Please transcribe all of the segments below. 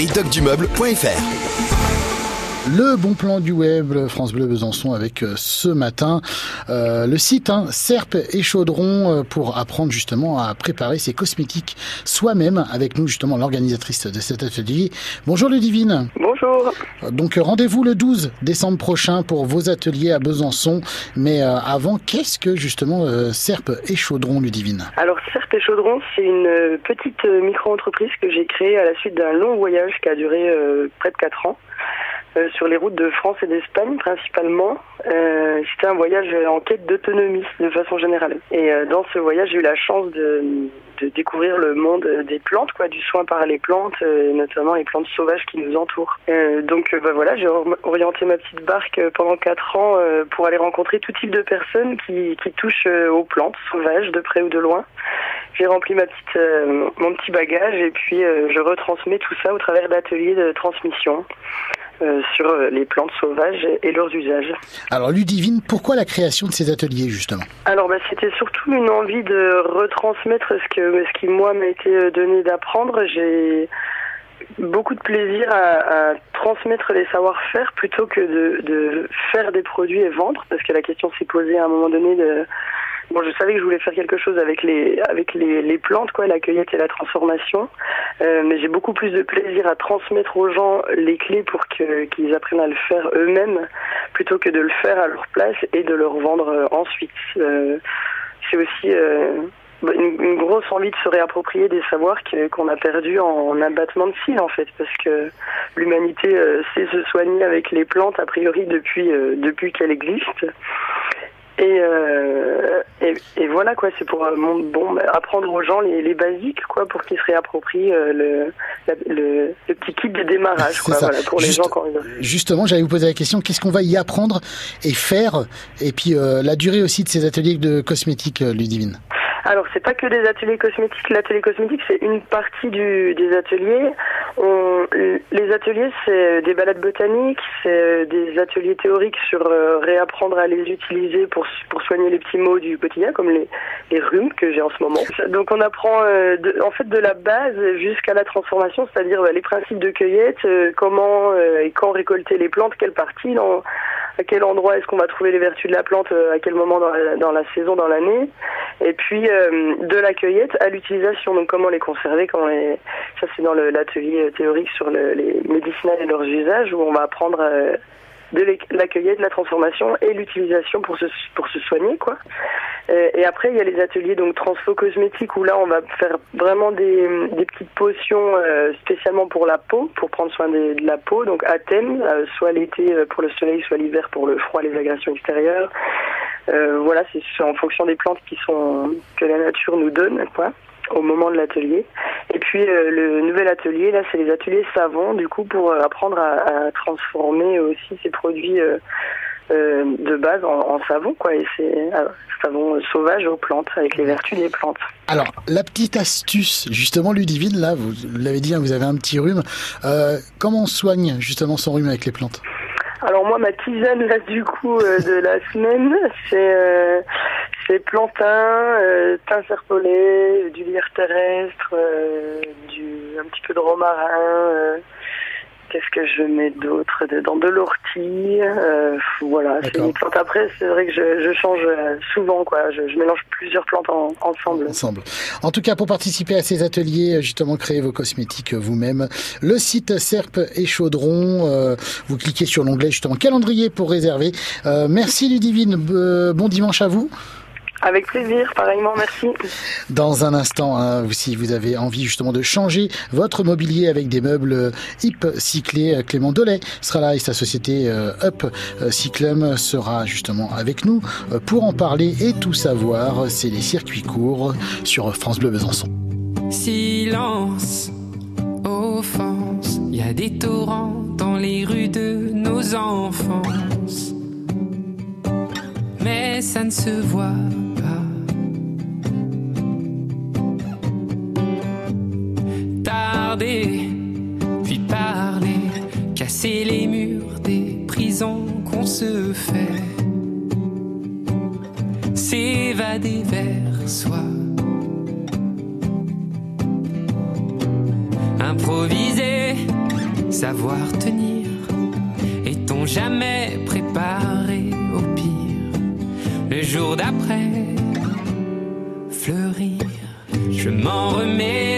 et docdumeuble.fr. Le bon plan du web, France Bleu Besançon avec euh, ce matin euh, le site hein, Serpe et Chaudron euh, pour apprendre justement à préparer ses cosmétiques soi-même avec nous justement l'organisatrice de cet atelier. Bonjour Ludivine. Bonjour. Donc rendez-vous le 12 décembre prochain pour vos ateliers à Besançon. Mais avant, qu'est-ce que justement Serpe et Chaudron Ludivine? Alors Serpe et Chaudron, c'est une petite micro-entreprise que j'ai créée à la suite d'un long voyage qui a duré près de 4 ans. Euh, sur les routes de France et d'Espagne principalement. Euh, C'était un voyage en quête d'autonomie de façon générale. Et euh, dans ce voyage, j'ai eu la chance de, de, découvrir le monde des plantes, quoi, du soin par les plantes, euh, notamment les plantes sauvages qui nous entourent. donc bah, voilà, j'ai orienté ma petite barque pendant quatre ans pour aller rencontrer tout type de personnes qui, qui touchent aux plantes sauvages de près ou de loin. J'ai rempli ma petite, mon petit bagage et puis je retransmets tout ça au travers d'ateliers de transmission. Euh, sur euh, les plantes sauvages et leurs usages. Alors Ludivine, pourquoi la création de ces ateliers justement? Alors bah, c'était surtout une envie de retransmettre ce, que, ce qui moi m'a été euh, donné d'apprendre. J'ai beaucoup de plaisir à, transmettre les savoir-faire plutôt que de, de, faire des produits et vendre, parce que la question s'est posée à un moment donné de Bon, je savais que je voulais faire quelque chose avec les avec les, les plantes, quoi, la cueillette et la transformation. Euh, mais j'ai beaucoup plus de plaisir à transmettre aux gens les clés pour qu'ils apprennent à le faire eux-mêmes, plutôt que de le faire à leur place et de leur vendre euh, ensuite. Euh, c'est aussi euh, une, grosse envie de se réapproprier des savoirs qu'on a perdus en, abattement de cils en fait, parce que l'humanité sait se soigner avec les plantes a priori depuis depuis qu'elle existe. Et, voilà quoi, c'est pour euh, bon, bah, apprendre aux gens les, les basiques quoi, pour qu'ils se réapproprient euh, le, le, le, petit kit de démarrage quoi, voilà, pour les gens quand Justement, j'allais vous poser la question, qu'est-ce qu'on va y apprendre et faire Et puis la durée aussi de ces ateliers de cosmétiques, Ludivine? Alors, c'est pas que des ateliers cosmétiques. L'atelier cosmétique, c'est une partie du, des ateliers. On, les ateliers, c'est des balades botaniques, c'est des ateliers théoriques sur euh, réapprendre à les utiliser pour, pour soigner les petits maux du quotidien, comme les, les rhumes que j'ai en ce moment. Donc, on apprend euh, de, en fait de la base jusqu'à la transformation, c'est-à-dire les principes de cueillette, euh, comment et quand récolter les plantes, quelle partie, dans, à quel endroit est-ce qu'on va trouver les vertus de la plante, à quel moment dans la, dans la saison, dans l'année. Et puis, euh, de la cueillette à l'utilisation. Donc comment les conserver, comment les... ça c'est dans l'atelier théorique sur le, les médicinales et leurs usages où on va apprendre euh, de la cueillette, la transformation et l'utilisation pour se pour se soigner quoi. Euh, et après il y a les ateliers donc transfo cosmétiques où là on va faire vraiment des, des petites potions spécialement pour la peau, pour prendre soin de, de la peau donc à thème, soit l'été pour le soleil, soit l'hiver pour le froid, les agressions extérieures. Euh, voilà, c'est en fonction des plantes qui sont que la nature nous donne, quoi au moment de l'atelier. Et puis euh, le nouvel atelier, là, c'est les ateliers savants, du coup, pour euh, apprendre à, transformer aussi ces produits de base en, savon, quoi. Et c'est savon sauvage aux plantes, avec les vertus des plantes. Alors, la petite astuce, justement, Ludivine, là, vous l'avez dit, hein, vous avez un petit rhume. comment on soigne justement son rhume avec les plantes? Alors moi, ma tisane là du coup euh, de la semaine, c'est euh, c'est plantain, euh, thym serpollet, du lierre terrestre, euh, du un petit peu de romarin Qu'est-ce que je mets d'autre dedans De l'ortie, euh, voilà. C'est une plante. Après, c'est vrai que je, je, change euh, souvent, quoi. Je, je mélange plusieurs plantes ensemble. Ensemble. En tout cas, pour participer à ces ateliers, justement, créer vos cosmétiques vous-même, le site Serpe et Chaudron. Euh, vous cliquez sur l'onglet justement calendrier pour réserver. Euh, merci Ludivine. bon dimanche à vous. Avec plaisir, pareillement, merci. Dans un instant, hein, si vous avez envie justement de changer votre mobilier avec des meubles hip cyclés, euh, Clément Dolay sera là et sa société euh, Up euh, Cyclum sera justement avec nous pour en parler et tout savoir. C'est les circuits courts sur France Bleu Besançon. Silence, offense, il y a des torrents dans les rues de nos enfances. Mais ça ne se voit fait s'évader vers soi. Improviser, savoir tenir, est-on jamais préparé au pire? Le jour d'après, fleurir, je m'en remets.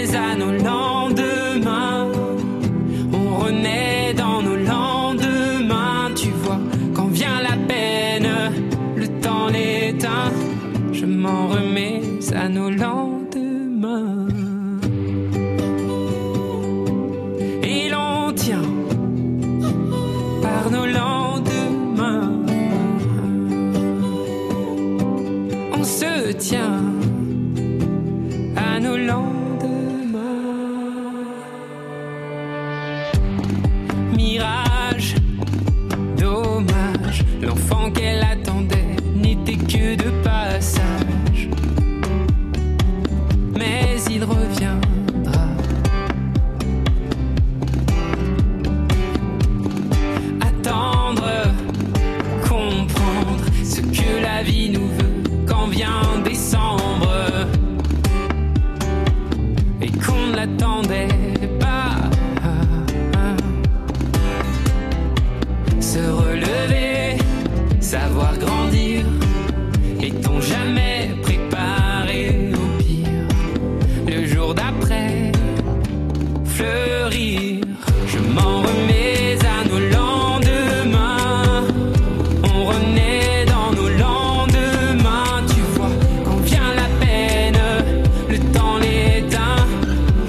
know se relever.